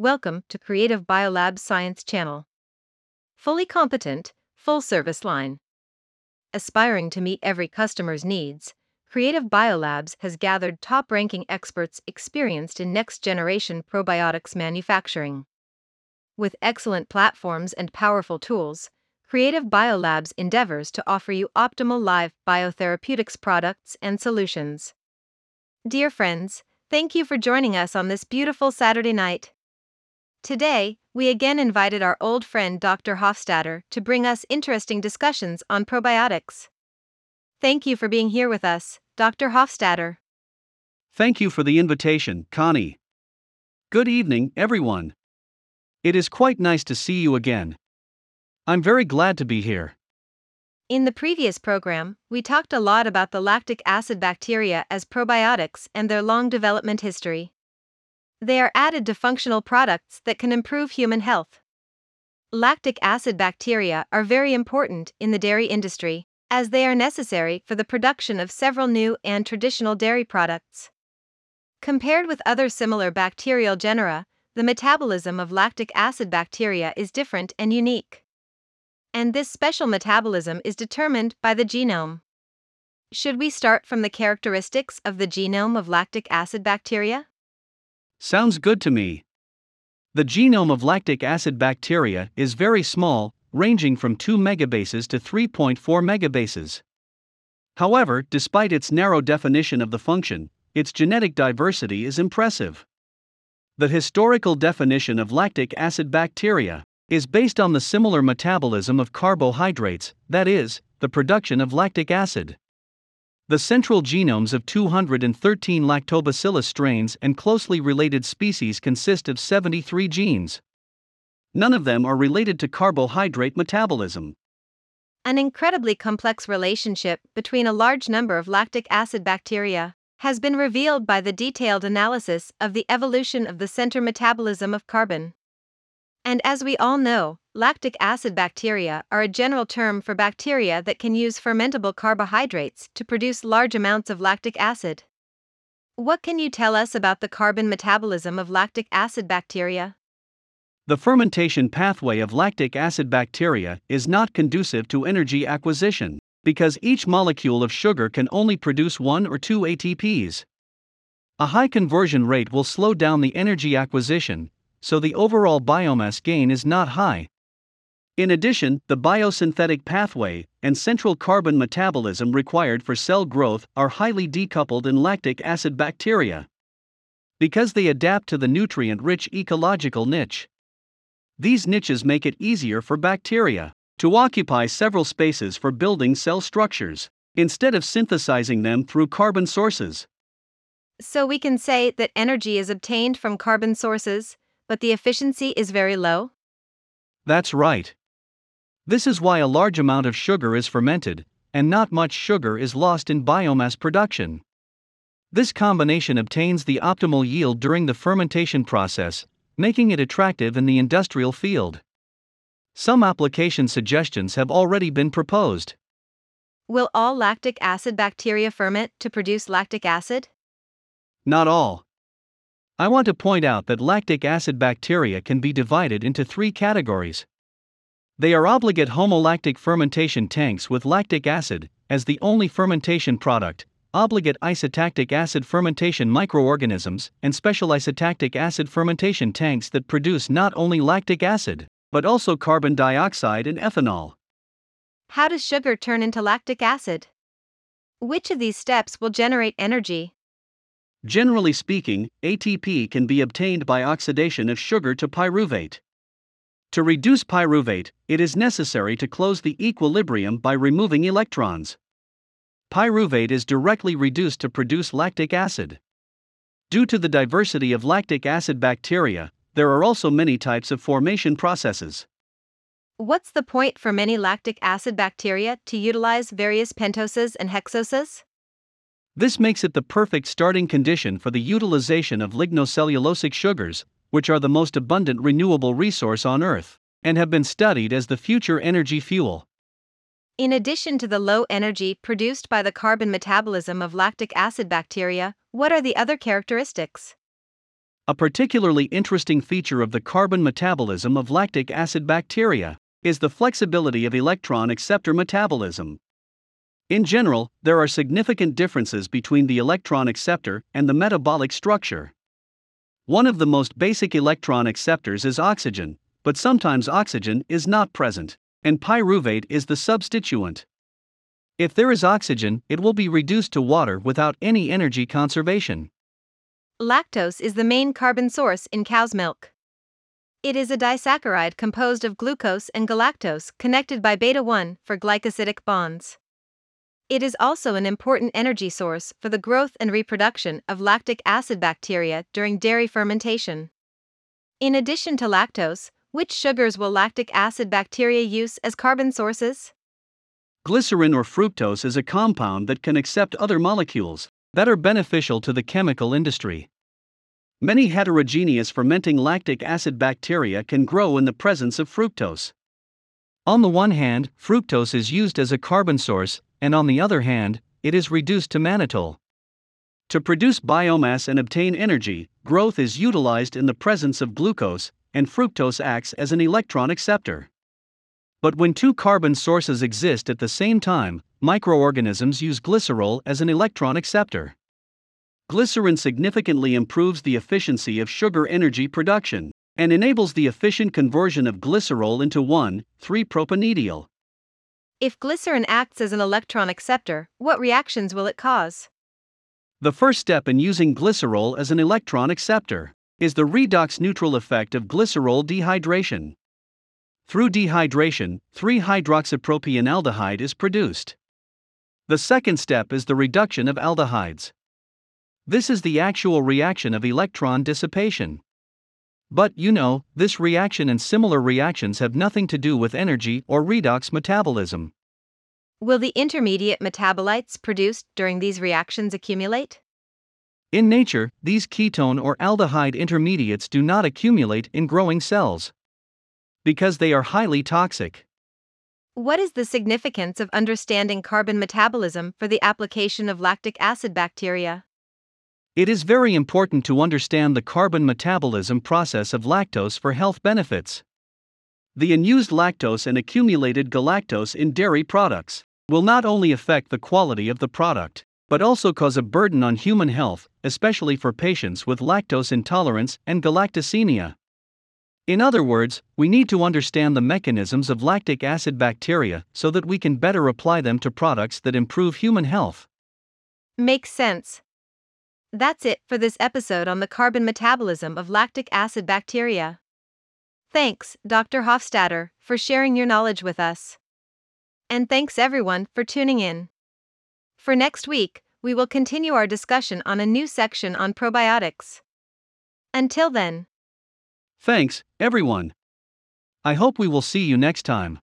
Welcome to Creative Biolabs Science Channel. Fully competent, full service line. Aspiring to meet every customer's needs, Creative Biolabs has gathered top ranking experts experienced in next generation probiotics manufacturing. With excellent platforms and powerful tools, Creative Biolabs endeavors to offer you optimal live biotherapeutics products and solutions. Dear friends, thank you for joining us on this beautiful Saturday night. Today, we again invited our old friend Dr. Hofstadter to bring us interesting discussions on probiotics. Thank you for being here with us, Dr. Hofstadter. Thank you for the invitation, Connie. Good evening, everyone. It is quite nice to see you again. I'm very glad to be here. In the previous program, we talked a lot about the lactic acid bacteria as probiotics and their long development history. They are added to functional products that can improve human health. Lactic acid bacteria are very important in the dairy industry, as they are necessary for the production of several new and traditional dairy products. Compared with other similar bacterial genera, the metabolism of lactic acid bacteria is different and unique and this special metabolism is determined by the genome. Should we start from the characteristics of the genome of lactic acid bacteria? Sounds good to me. The genome of lactic acid bacteria is very small, ranging from 2 megabases to 3.4 megabases. However, despite its narrow definition of the function, its genetic diversity is impressive. The historical definition of lactic acid bacteria is based on the similar metabolism of carbohydrates, that is, the production of lactic acid. The central genomes of 213 lactobacillus strains and closely related species consist of 73 genes. None of them are related to carbohydrate metabolism. An incredibly complex relationship between a large number of lactic acid bacteria has been revealed by the detailed analysis of the evolution of the center metabolism of carbon. And as we all know, lactic acid bacteria are a general term for bacteria that can use fermentable carbohydrates to produce large amounts of lactic acid. What can you tell us about the carbon metabolism of lactic acid bacteria? The fermentation pathway of lactic acid bacteria is not conducive to energy acquisition, because each molecule of sugar can only produce one or two ATPs. A high conversion rate will slow down the energy acquisition, so the overall biomass gain is not high. In addition, the biosynthetic pathway and central carbon metabolism required for cell growth are highly decoupled in lactic acid bacteria. Because they adapt to the nutrient rich ecological niche. These niches make it easier for bacteria to occupy several spaces for building cell structures, instead of synthesizing them through carbon sources. So we can say that energy is obtained from carbon sources, but the efficiency is very low? That's right. This is why a large amount of sugar is fermented, and not much sugar is lost in biomass production. This combination obtains the optimal yield during the fermentation process, making it attractive in the industrial field. Some application suggestions have already been proposed. Will all lactic acid bacteria ferment to produce lactic acid? Not all. I want to point out that lactic acid bacteria can be divided into three categories. They are obligate homolactic fermentation tanks with lactic acid as the only fermentation product, obligate isotactic acid fermentation microorganisms, and special isotactic acid fermentation tanks that produce not only lactic acid, but also carbon dioxide and ethanol. How does sugar turn into lactic acid? Which of these steps will generate energy? Generally speaking, ATP can be obtained by oxidation of sugar to pyruvate. To reduce pyruvate, it is necessary to close the equilibrium by removing electrons. Pyruvate is directly reduced to produce lactic acid. Due to the diversity of lactic acid bacteria, there are also many types of formation processes. What's the point for many lactic acid bacteria to utilize various pentoses and hexoses? This makes it the perfect starting condition for the utilization of lignocellulosic sugars, which are the most abundant renewable resource on Earth, and have been studied as the future energy fuel. In addition to the low energy produced by the carbon metabolism of lactic acid bacteria, what are the other characteristics? A particularly interesting feature of the carbon metabolism of lactic acid bacteria is the flexibility of electron acceptor metabolism. In general, there are significant differences between the electron acceptor and the metabolic structure. One of the most basic electron acceptors is oxygen, but sometimes oxygen is not present, and pyruvate is the substituent. If there is oxygen, it will be reduced to water without any energy conservation. Lactose is the main carbon source in cow's milk. It is a disaccharide composed of glucose and galactose connected by beta 1,4 glycosidic bonds. It is also an important energy source for the growth and reproduction of lactic acid bacteria during dairy fermentation. In addition to lactose, which sugars will lactic acid bacteria use as carbon sources? Glycerin or fructose is a compound that can accept other molecules that are beneficial to the chemical industry. Many heterogeneous fermenting lactic acid bacteria can grow in the presence of fructose. On the one hand, fructose is used as a carbon source, and on the other hand, it is reduced to mannitol. To produce biomass and obtain energy, growth is utilized in the presence of glucose, and fructose acts as an electron acceptor. But when two carbon sources exist at the same time, microorganisms use glycerol as an electron acceptor. Glycerin significantly improves the efficiency of sugar energy production and enables the efficient conversion of glycerol into 1,3-propanediol. If glycerin acts as an electron acceptor, what reactions will it cause? The first step in using glycerol as an electron acceptor is the redox neutral effect of glycerol dehydration. Through dehydration, 3-hydroxypropionaldehyde is produced. The second step is the reduction of aldehydes. This is the actual reaction of electron dissipation. But you know, this reaction and similar reactions have nothing to do with energy or redox metabolism. Will the intermediate metabolites produced during these reactions accumulate? In nature, these ketone or aldehyde intermediates do not accumulate in growing cells because they are highly toxic. What is the significance of understanding carbon metabolism for the application of lactic acid bacteria? It is very important to understand the carbon metabolism process of lactose for health benefits. The unused lactose and accumulated galactose in dairy products will not only affect the quality of the product, but also cause a burden on human health, especially for patients with lactose intolerance and galactosemia. In other words, we need to understand the mechanisms of lactic acid bacteria so that we can better apply them to products that improve human health. Makes sense. That's it for this episode on the carbon metabolism of lactic acid bacteria. Thanks, Dr. Hofstadter, for sharing your knowledge with us. And thanks everyone for tuning in. For next week, we will continue our discussion on a new section on probiotics. Until then, Thanks, everyone. I hope we will see you next time.